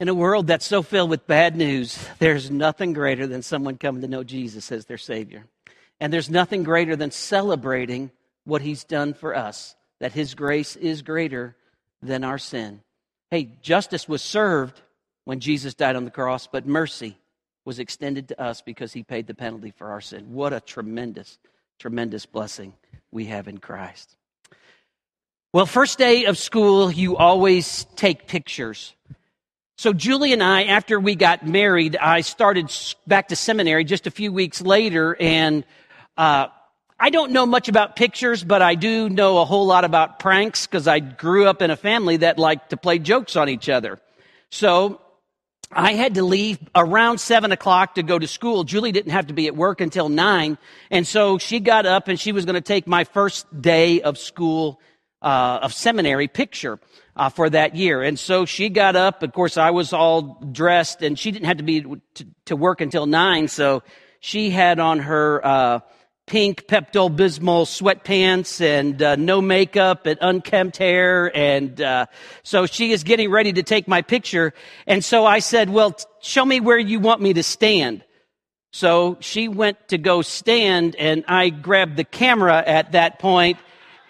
In a world that's so filled with bad news, there's nothing greater than someone coming to know Jesus as their Savior. And there's nothing greater than celebrating what He's done for us, that His grace is greater than our sin. Hey, justice was served when Jesus died on the cross, but mercy was extended to us because He paid the penalty for our sin. What a tremendous, tremendous blessing we have in Christ. Well, first day of school, you always take pictures. So, Julie and I, after we got married, I started back to seminary just a few weeks later, and uh, I don't know much about pictures, but I do know a whole lot about pranks because I grew up in a family that liked to play jokes on each other. So, I had to leave around seven o'clock to go to school. Julie didn't have to be at work until nine, and so she got up and she was going to take my first day of school, uh, of seminary picture uh, for that year. And so she got up. Of course, I was all dressed, and she didn't have to be to, to work until nine. So she had on her uh, pink Pepto Bismol sweatpants and uh, no makeup and unkempt hair. And uh, so she is getting ready to take my picture. And so I said, "Well, show me where you want me to stand." So she went to go stand, and I grabbed the camera at that point,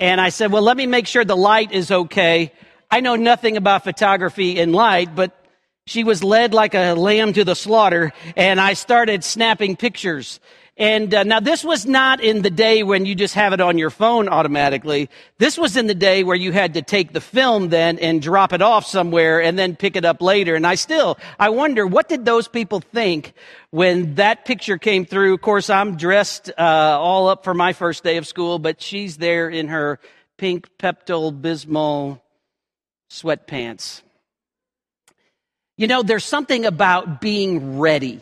and I said, "Well, let me make sure the light is okay." I know nothing about photography in light, but she was led like a lamb to the slaughter, and I started snapping pictures. And uh, now this was not in the day when you just have it on your phone automatically. This was in the day where you had to take the film then and drop it off somewhere and then pick it up later. And I still, I wonder, what did those people think when that picture came through? Of course, I'm dressed uh, all up for my first day of school, but she's there in her pink Pepto Bismol sweatpants. You know, there's something about being ready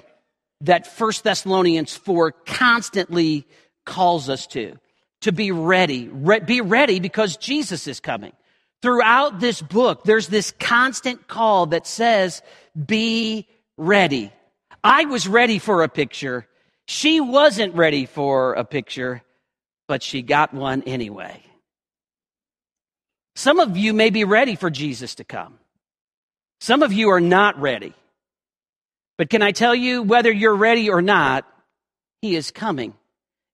that 1 Thessalonians 4 constantly calls us to. To be ready. Re- be ready because Jesus is coming. Throughout this book, there's this constant call that says, be ready. I was ready for a picture. She wasn't ready for a picture, but she got one anyway. Some of you may be ready for Jesus to come. Some of you are not ready. But can I tell you, whether you're ready or not, He is coming.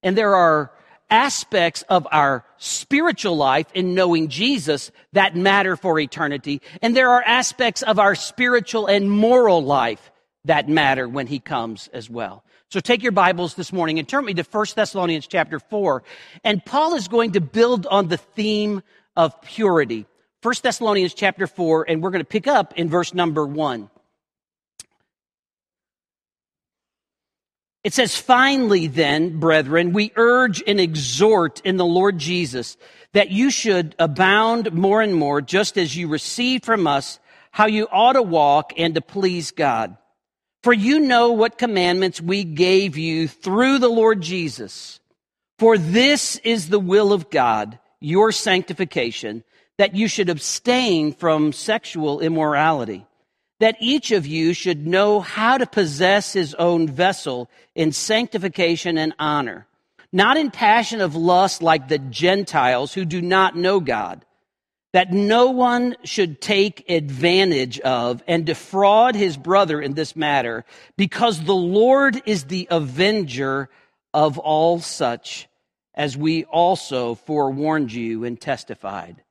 And there are aspects of our spiritual life in knowing Jesus that matter for eternity. And there are aspects of our spiritual and moral life that matter when He comes as well. So take your Bibles this morning and turn me to 1 Thessalonians chapter 4. And Paul is going to build on the theme of purity. 1 Thessalonians chapter 4, and we're going to pick up in verse number 1. It says, Finally, then, brethren, we urge and exhort in the Lord Jesus that you should abound more and more, just as you received from us how you ought to walk and to please God. For you know what commandments we gave you through the Lord Jesus. For this is the will of God your sanctification, that you should abstain from sexual immorality, that each of you should know how to possess his own vessel in sanctification and honor, not in passion of lust like the Gentiles who do not know God, that no one should take advantage of and defraud his brother in this matter, because the Lord is the avenger of all such as we also forewarned you and testified.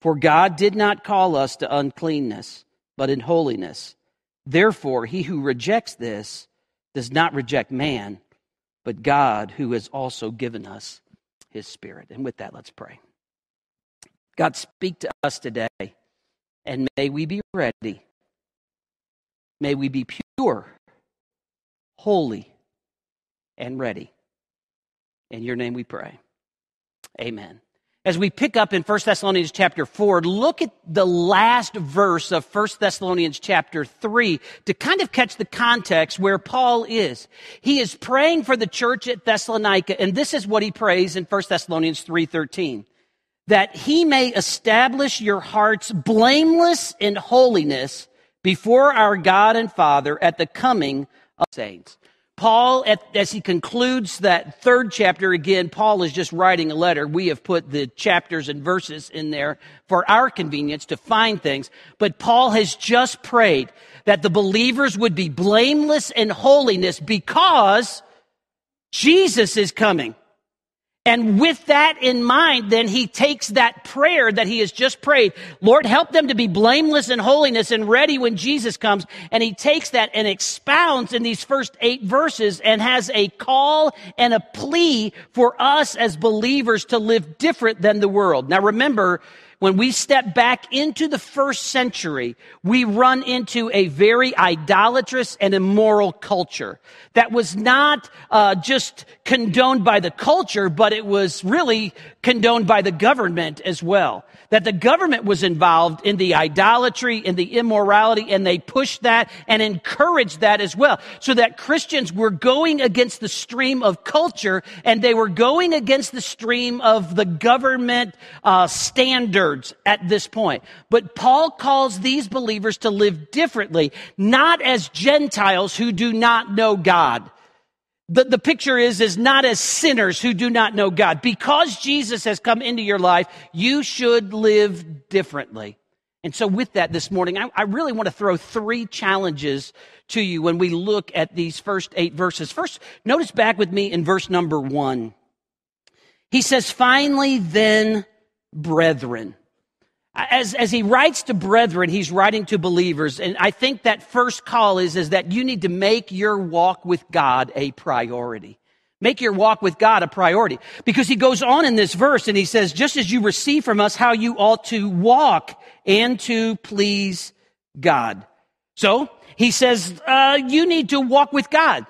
For God did not call us to uncleanness, but in holiness. Therefore, he who rejects this does not reject man, but God, who has also given us his Spirit. And with that, let's pray. God, speak to us today, and may we be ready. May we be pure, holy, and ready. In your name we pray. Amen. As we pick up in 1 Thessalonians chapter 4, look at the last verse of 1 Thessalonians chapter 3 to kind of catch the context where Paul is. He is praying for the church at Thessalonica, and this is what he prays in 1 Thessalonians 3:13. That he may establish your hearts blameless in holiness before our God and Father at the coming of saints. Paul, as he concludes that third chapter, again, Paul is just writing a letter. We have put the chapters and verses in there for our convenience to find things. But Paul has just prayed that the believers would be blameless in holiness because Jesus is coming. And with that in mind, then he takes that prayer that he has just prayed. Lord, help them to be blameless in holiness and ready when Jesus comes. And he takes that and expounds in these first eight verses and has a call and a plea for us as believers to live different than the world. Now remember, when we step back into the first century, we run into a very idolatrous and immoral culture that was not uh, just condoned by the culture, but it was really condoned by the government as well that the government was involved in the idolatry and the immorality, and they pushed that and encouraged that as well. So that Christians were going against the stream of culture, and they were going against the stream of the government uh, at this point. But Paul calls these believers to live differently, not as Gentiles who do not know God the, the picture is, is not as sinners who do not know God. Because Jesus has come into your life, you should live differently. And so with that this morning, I, I really want to throw three challenges to you when we look at these first eight verses. First, notice back with me in verse number one. He says, finally then, brethren. As, as he writes to brethren, he's writing to believers. And I think that first call is, is that you need to make your walk with God a priority. Make your walk with God a priority. Because he goes on in this verse and he says, just as you receive from us how you ought to walk and to please God. So he says, uh, you need to walk with God.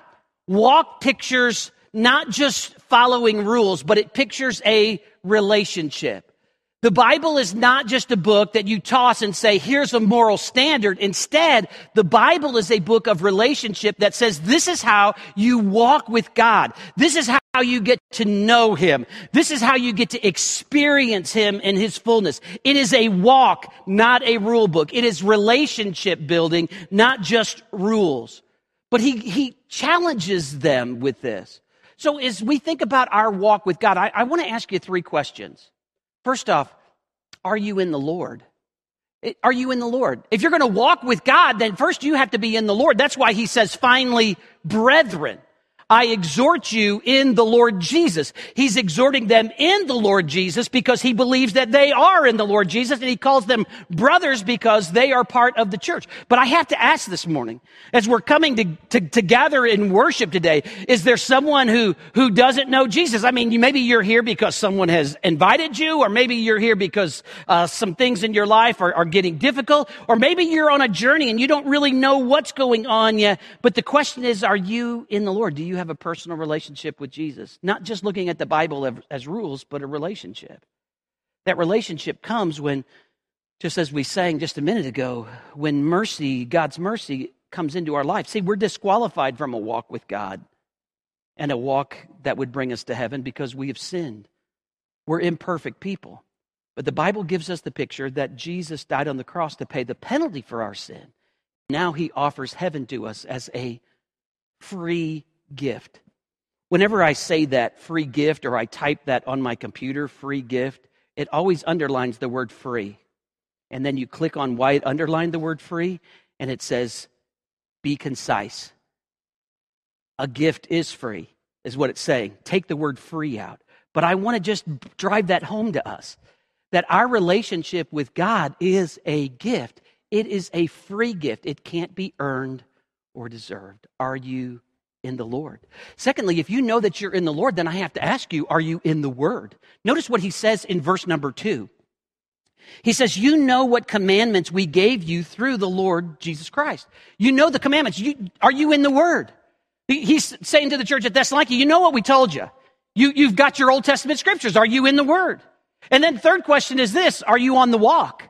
Walk pictures not just following rules, but it pictures a relationship. The Bible is not just a book that you toss and say, here's a moral standard. Instead, the Bible is a book of relationship that says this is how you walk with God. This is how you get to know Him. This is how you get to experience Him in His fullness. It is a walk, not a rule book. It is relationship building, not just rules. But He, he challenges them with this. So as we think about our walk with God, I, I want to ask you three questions. First off, are you in the Lord? Are you in the Lord? If you're going to walk with God, then first you have to be in the Lord. That's why he says, finally, brethren. I exhort you in the Lord Jesus. He's exhorting them in the Lord Jesus because he believes that they are in the Lord Jesus and he calls them brothers because they are part of the church. But I have to ask this morning, as we're coming to, to, to gather in worship today, is there someone who, who doesn't know Jesus? I mean, maybe you're here because someone has invited you, or maybe you're here because uh, some things in your life are, are getting difficult, or maybe you're on a journey and you don't really know what's going on yet. But the question is, are you in the Lord? Do have a personal relationship with Jesus. Not just looking at the Bible as rules, but a relationship. That relationship comes when, just as we sang just a minute ago, when mercy, God's mercy, comes into our life. See, we're disqualified from a walk with God and a walk that would bring us to heaven because we have sinned. We're imperfect people. But the Bible gives us the picture that Jesus died on the cross to pay the penalty for our sin. Now he offers heaven to us as a free gift. Whenever I say that free gift or I type that on my computer, free gift, it always underlines the word free. And then you click on why it underlined the word free, and it says, be concise. A gift is free, is what it's saying. Take the word free out. But I want to just drive that home to us that our relationship with God is a gift. It is a free gift. It can't be earned or deserved. Are you in the Lord. Secondly, if you know that you're in the Lord, then I have to ask you, are you in the Word? Notice what he says in verse number two. He says, You know what commandments we gave you through the Lord Jesus Christ. You know the commandments. You, are you in the Word? He's saying to the church at Thessalonica, You know what we told you. you. You've got your Old Testament scriptures. Are you in the Word? And then, third question is this Are you on the walk?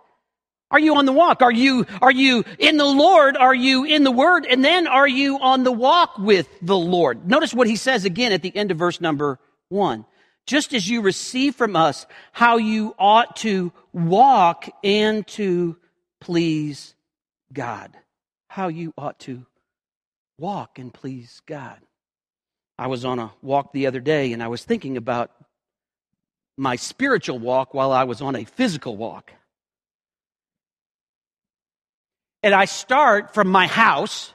Are you on the walk? Are you, are you in the Lord? Are you in the Word? And then are you on the walk with the Lord? Notice what he says again at the end of verse number one. Just as you receive from us how you ought to walk and to please God. How you ought to walk and please God. I was on a walk the other day and I was thinking about my spiritual walk while I was on a physical walk. And I start from my house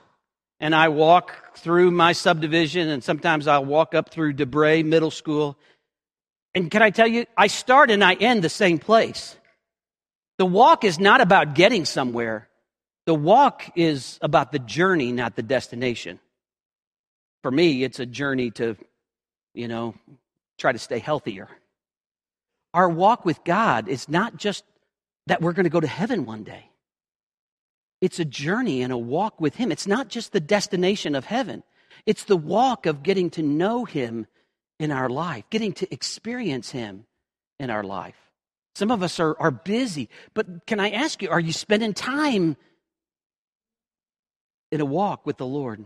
and I walk through my subdivision, and sometimes I'll walk up through DeBray Middle School. And can I tell you, I start and I end the same place. The walk is not about getting somewhere, the walk is about the journey, not the destination. For me, it's a journey to, you know, try to stay healthier. Our walk with God is not just that we're going to go to heaven one day. It's a journey and a walk with Him. It's not just the destination of heaven, it's the walk of getting to know Him in our life, getting to experience Him in our life. Some of us are, are busy, but can I ask you, are you spending time in a walk with the Lord?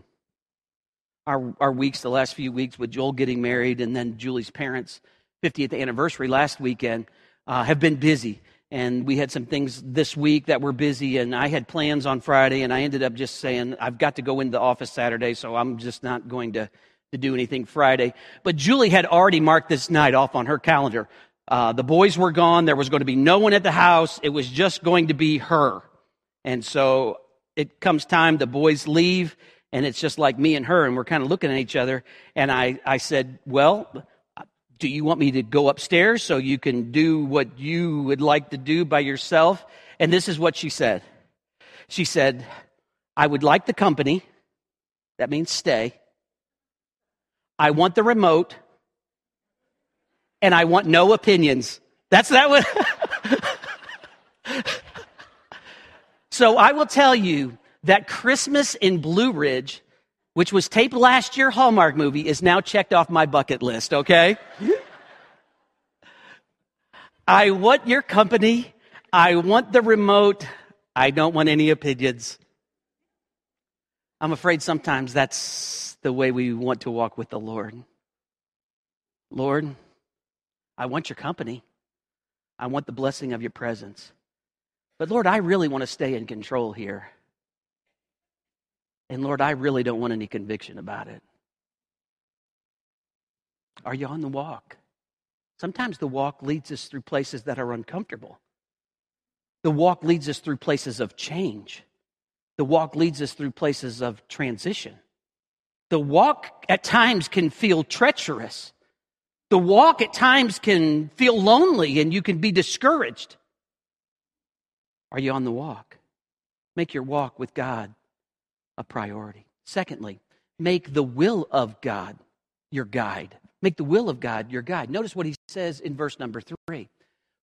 Our, our weeks, the last few weeks with Joel getting married and then Julie's parents' 50th anniversary last weekend, uh, have been busy and we had some things this week that were busy and i had plans on friday and i ended up just saying i've got to go into the office saturday so i'm just not going to, to do anything friday. But julie had already marked this night off on her calendar. Uh, the boys were gone. There was going to be no one at the house. It was just going to be her. And so it comes time the boys leave and it's just like me and her and we're kind of looking at each other. And i, I said well do you want me to go upstairs so you can do what you would like to do by yourself? And this is what she said. She said, I would like the company. That means stay. I want the remote. And I want no opinions. That's that one. so I will tell you that Christmas in Blue Ridge which was taped last year Hallmark movie, is now checked off my bucket list, okay? I want your company. I want the remote. I don't want any opinions. I'm afraid sometimes that's the way we want to walk with the Lord. Lord, I want your company. I want the blessing of your presence. But Lord, I really want to stay in control here. And Lord, I really don't want any conviction about it. Are you on the walk? Sometimes the walk leads us through places that are uncomfortable. The walk leads us through places of change. The walk leads us through places of transition. The walk at times can feel treacherous. The walk at times can feel lonely and you can be discouraged. Are you on the walk? Make your walk with God a priority. Secondly, make the will of God your guide. Make the will of God your guide. Notice what he says in verse number three.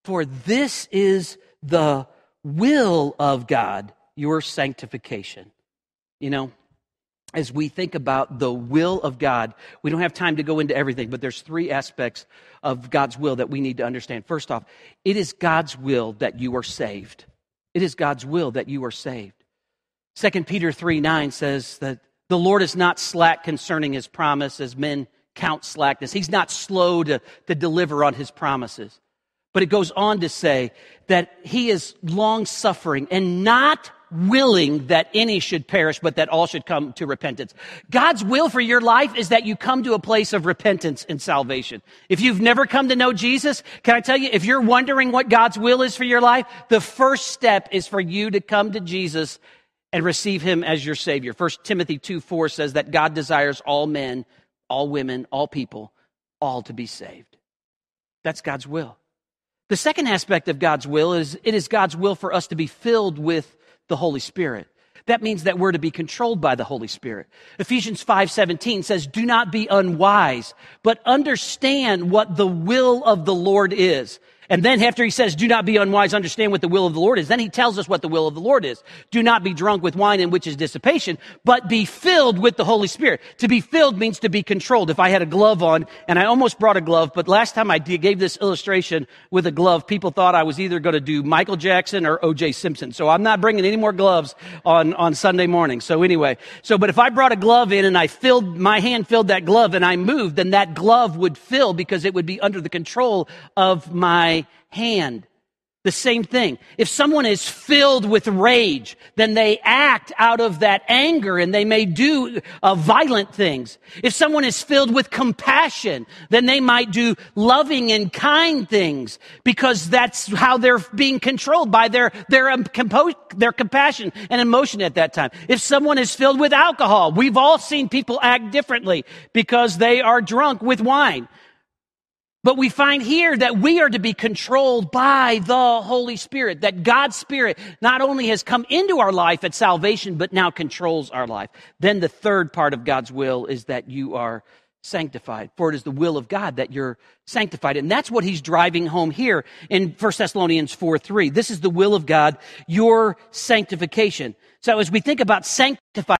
For this is the will of God, your sanctification. You know, as we think about the will of God, we don't have time to go into everything, but there's three aspects of God's will that we need to understand. First off, it is God's will that you are saved. It is God's will that you are saved. 2 Peter 3 9 says that the Lord is not slack concerning his promise as men count slackness. He's not slow to, to deliver on his promises. But it goes on to say that he is long suffering and not willing that any should perish, but that all should come to repentance. God's will for your life is that you come to a place of repentance and salvation. If you've never come to know Jesus, can I tell you, if you're wondering what God's will is for your life, the first step is for you to come to Jesus and receive him as your Savior. 1 Timothy 2 4 says that God desires all men, all women, all people, all to be saved. That's God's will. The second aspect of God's will is it is God's will for us to be filled with the Holy Spirit. That means that we're to be controlled by the Holy Spirit. Ephesians 5:17 says, "Do not be unwise, but understand what the will of the Lord is." And then after he says, do not be unwise, understand what the will of the Lord is. Then he tells us what the will of the Lord is. Do not be drunk with wine in which is dissipation, but be filled with the Holy Spirit. To be filled means to be controlled. If I had a glove on, and I almost brought a glove, but last time I gave this illustration with a glove, people thought I was either going to do Michael Jackson or O.J. Simpson. So I'm not bringing any more gloves on, on Sunday morning. So anyway, so, but if I brought a glove in and I filled, my hand filled that glove and I moved, then that glove would fill because it would be under the control of my hand. The same thing. If someone is filled with rage, then they act out of that anger and they may do uh, violent things. If someone is filled with compassion, then they might do loving and kind things because that's how they're being controlled by their, their, um, their compassion and emotion at that time. If someone is filled with alcohol, we've all seen people act differently because they are drunk with wine. But we find here that we are to be controlled by the Holy Spirit, that God's Spirit not only has come into our life at salvation, but now controls our life. Then the third part of God's will is that you are sanctified. For it is the will of God that you're sanctified. And that's what he's driving home here in 1 Thessalonians 4 3. This is the will of God, your sanctification. So as we think about sanctified,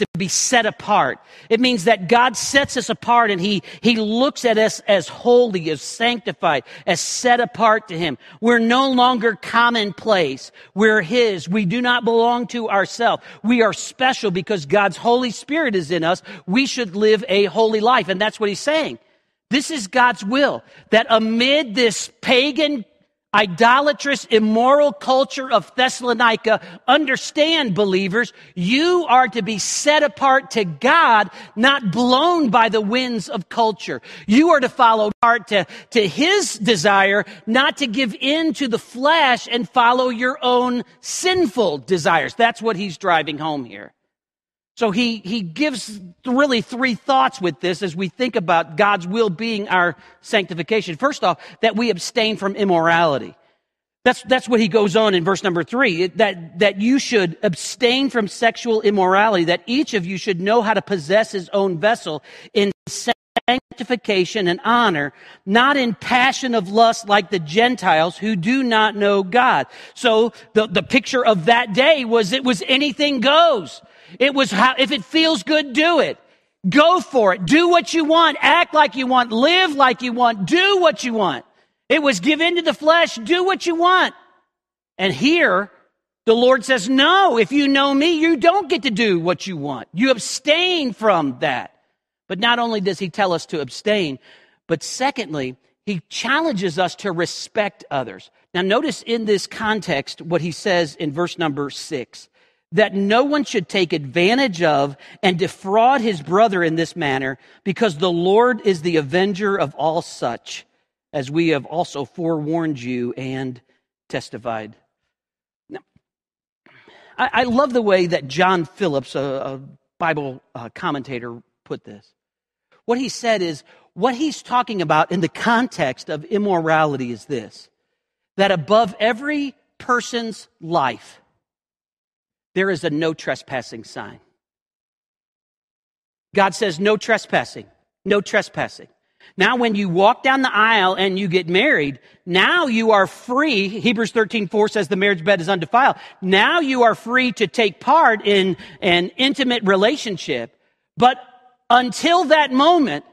to be set apart. It means that God sets us apart and He, He looks at us as holy, as sanctified, as set apart to Him. We're no longer commonplace. We're His. We do not belong to ourselves. We are special because God's Holy Spirit is in us. We should live a holy life. And that's what He's saying. This is God's will that amid this pagan idolatrous, immoral culture of Thessalonica, understand, believers, you are to be set apart to God, not blown by the winds of culture. You are to follow heart to, to His desire, not to give in to the flesh and follow your own sinful desires. That's what he's driving home here. So he, he gives really three thoughts with this as we think about God's will being our sanctification. First off, that we abstain from immorality. That's, that's what he goes on in verse number three, that, that you should abstain from sexual immorality, that each of you should know how to possess his own vessel in sanctification and honor, not in passion of lust like the Gentiles who do not know God. So the, the picture of that day was it was anything goes. It was how, if it feels good, do it. Go for it. Do what you want. Act like you want. Live like you want. Do what you want. It was give into the flesh. Do what you want. And here, the Lord says, no, if you know me, you don't get to do what you want. You abstain from that. But not only does he tell us to abstain, but secondly, he challenges us to respect others. Now, notice in this context what he says in verse number six that no one should take advantage of and defraud his brother in this manner, because the Lord is the avenger of all such, as we have also forewarned you and testified. Now, I, I love the way that John Phillips, a, a Bible uh, commentator, put this. What he said is, what he's talking about in the context of immorality is this that above every person's life, there is a no trespassing sign. God says no trespassing, no trespassing. Now, when you walk down the aisle and you get married, now you are free. Hebrews 13, 4 says the marriage bed is undefiled. Now you are free to take part in an intimate relationship. But until that moment,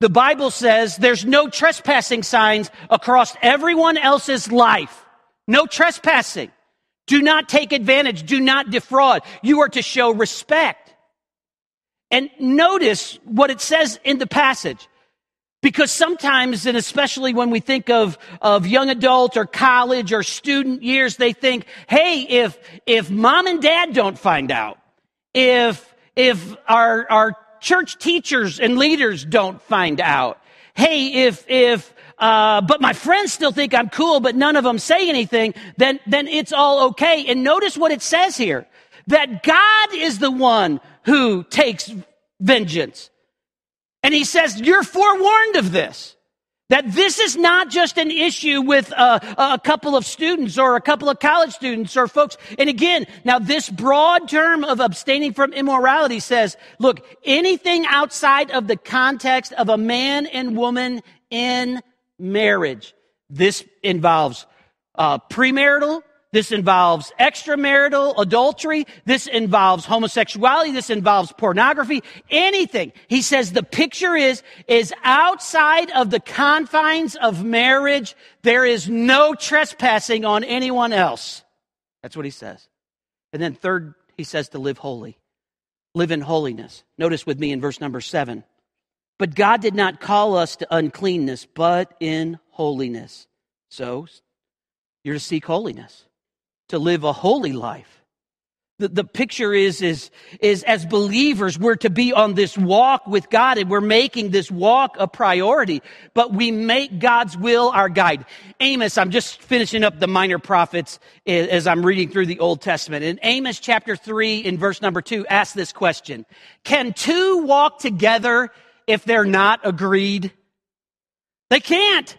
the Bible says there's no trespassing signs across everyone else's life. No trespassing. Do not take advantage. Do not defraud. You are to show respect. And notice what it says in the passage. Because sometimes, and especially when we think of, of young adult or college or student years, they think, hey, if, if mom and dad don't find out, if, if our, our church teachers and leaders don't find out, hey, if, if, uh, but my friends still think I'm cool, but none of them say anything, then, then it's all okay. And notice what it says here, that God is the one who takes vengeance. And he says, you're forewarned of this. That this is not just an issue with a, a, couple of students or a couple of college students or folks. And again, now this broad term of abstaining from immorality says, look, anything outside of the context of a man and woman in marriage. This involves uh, premarital. This involves extramarital adultery. This involves homosexuality. This involves pornography. Anything. He says the picture is, is outside of the confines of marriage. There is no trespassing on anyone else. That's what he says. And then third, he says to live holy. Live in holiness. Notice with me in verse number seven. But God did not call us to uncleanness, but in holiness. So, you're to seek holiness, to live a holy life. The, the picture is, is, is as believers, we're to be on this walk with God and we're making this walk a priority, but we make God's will our guide. Amos, I'm just finishing up the minor prophets as I'm reading through the Old Testament. In Amos chapter 3 in verse number 2 asks this question. Can two walk together if they're not agreed? They can't.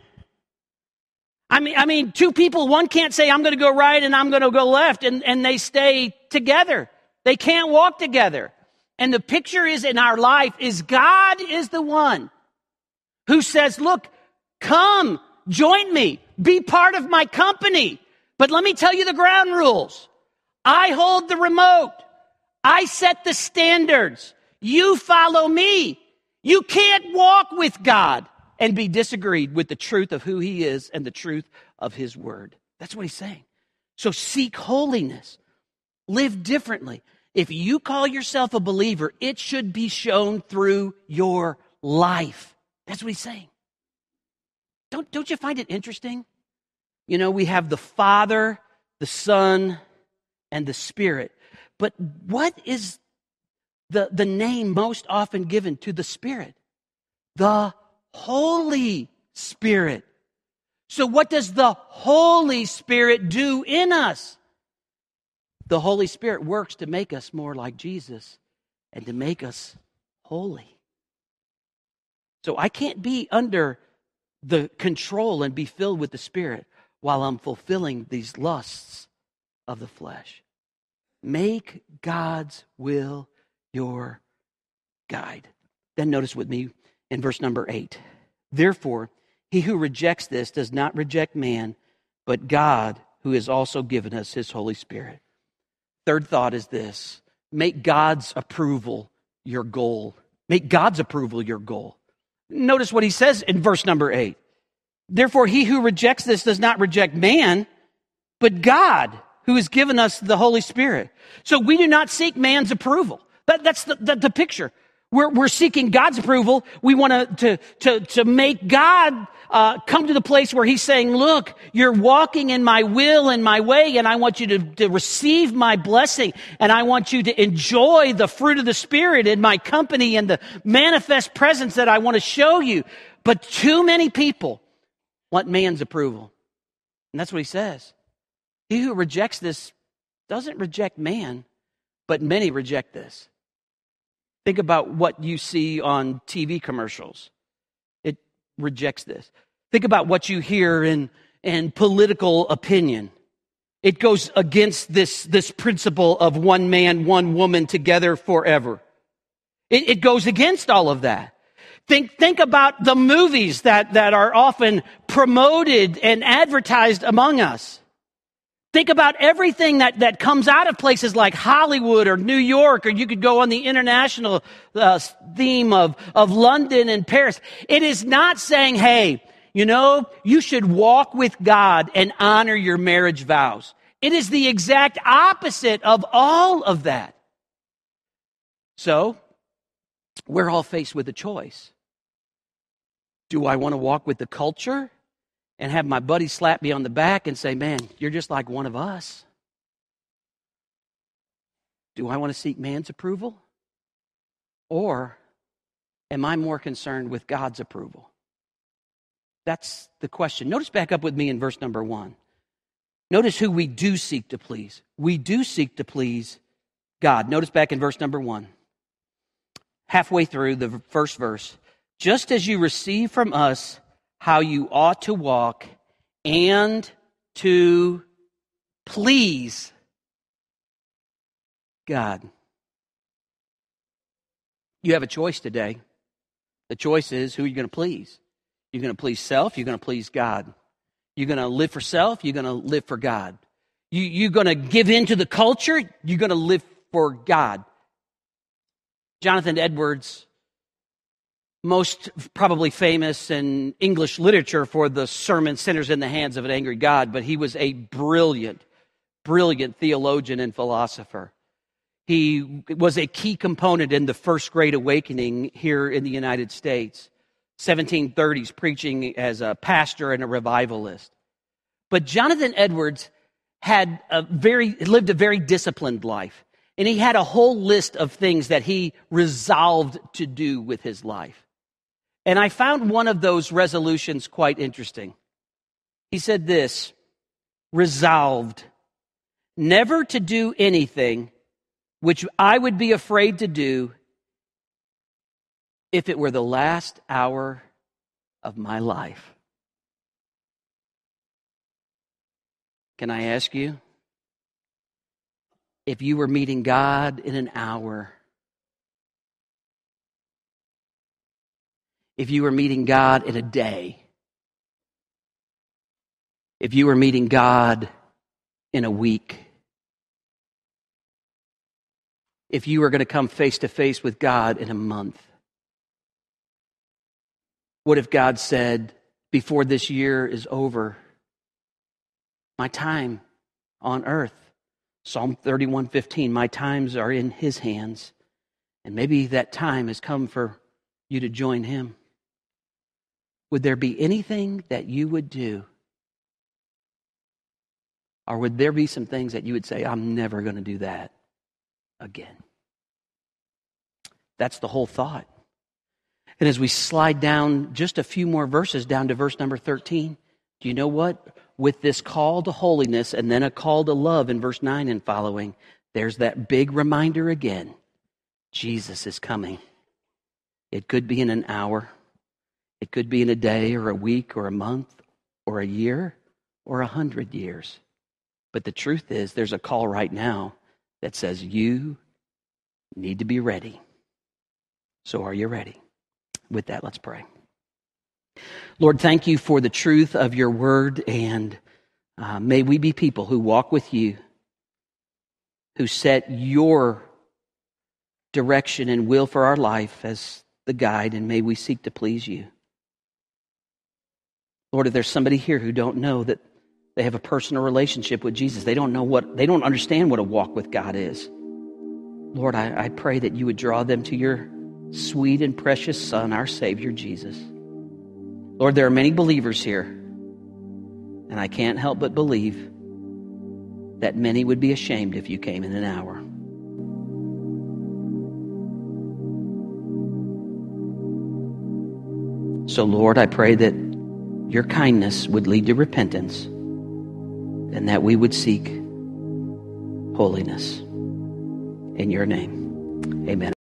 I mean, I mean, two people, one can't say, I'm going to go right and I'm going to go left, and, and they stay together. They can't walk together. And the picture is in our life is God is the one who says, look, come, join me, be part of my company. But let me tell you the ground rules. I hold the remote. I set the standards. You follow me. You can't walk with God and be disagreed with the truth of who he is and the truth of his word. That's what he's saying. So seek holiness, live differently. If you call yourself a believer, it should be shown through your life. That's what he's saying. Don't, don't you find it interesting? You know, we have the Father, the Son, and the Spirit. But what is the, the name most often given to the Spirit? The Holy Spirit. So, what does the Holy Spirit do in us? The Holy Spirit works to make us more like Jesus and to make us holy. So, I can't be under the control and be filled with the Spirit while I'm fulfilling these lusts of the flesh. Make God's will your guide. Then notice with me in verse number 8. Therefore, he who rejects this does not reject man, but God, who has also given us his Holy Spirit. Third thought is this make God's approval your goal. Make God's approval your goal. Notice what he says in verse number 8. Therefore, he who rejects this does not reject man, but God, who has given us the Holy Spirit. So we do not seek man's approval. That, that's the, the, the picture. We're, we're seeking God's approval. We want to, to, to make God uh, come to the place where He's saying, Look, you're walking in my will and my way, and I want you to, to receive my blessing, and I want you to enjoy the fruit of the Spirit in my company and the manifest presence that I want to show you. But too many people want man's approval. And that's what He says. He who rejects this doesn't reject man, but many reject this. Think about what you see on TV commercials. It rejects this. Think about what you hear in, in political opinion. It goes against this, this principle of one man, one woman together forever. It, it goes against all of that. Think, think about the movies that, that are often promoted and advertised among us. Think about everything that, that comes out of places like Hollywood or New York, or you could go on the international uh, theme of, of London and Paris. It is not saying, hey, you know, you should walk with God and honor your marriage vows. It is the exact opposite of all of that. So, we're all faced with a choice. Do I want to walk with the culture and have my buddy slap me on the back and say, Man, you're just like one of us? Do I want to seek man's approval? Or am I more concerned with God's approval? That's the question. Notice back up with me in verse number one. Notice who we do seek to please. We do seek to please God. Notice back in verse number one. Halfway through the first verse. Just as you receive from us how you ought to walk and to please God. You have a choice today. The choice is who you're going to please. You're going to please self, you're going to please God. You're going to live for self, you're going to live for God. You, you're going to give in to the culture, you're going to live for God. Jonathan Edwards most probably famous in English literature for the sermon Sinners in the Hands of an Angry God, but he was a brilliant, brilliant theologian and philosopher. He was a key component in the First Great Awakening here in the United States, 1730s, preaching as a pastor and a revivalist. But Jonathan Edwards had a very, lived a very disciplined life. And he had a whole list of things that he resolved to do with his life. And I found one of those resolutions quite interesting. He said this resolved never to do anything which I would be afraid to do if it were the last hour of my life. Can I ask you? If you were meeting God in an hour, if you were meeting God in a day, if you were meeting God in a week, if you were going to come face to face with God in a month, what if God said, before this year is over, my time on earth, Psalm 31:15, my times are in his hands. And maybe that time has come for you to join him. Would there be anything that you would do? Or would there be some things that you would say, I'm never going to do that again? That's the whole thought. And as we slide down just a few more verses down to verse number 13, do you know what? With this call to holiness and then a call to love in verse 9 and following, there's that big reminder again Jesus is coming. It could be in an hour, it could be in a day or a week or a month or a year or a hundred years. But the truth is, there's a call right now that says you need to be ready. So, are you ready? With that, let's pray. Lord, thank you for the truth of your word, and uh, may we be people who walk with you, who set your direction and will for our life as the guide, and may we seek to please you. Lord, if there's somebody here who don't know that they have a personal relationship with Jesus, they don't know what, they don't understand what a walk with God is. Lord, I, I pray that you would draw them to your sweet and precious Son, our Savior, Jesus. Lord, there are many believers here, and I can't help but believe that many would be ashamed if you came in an hour. So, Lord, I pray that your kindness would lead to repentance and that we would seek holiness. In your name, amen.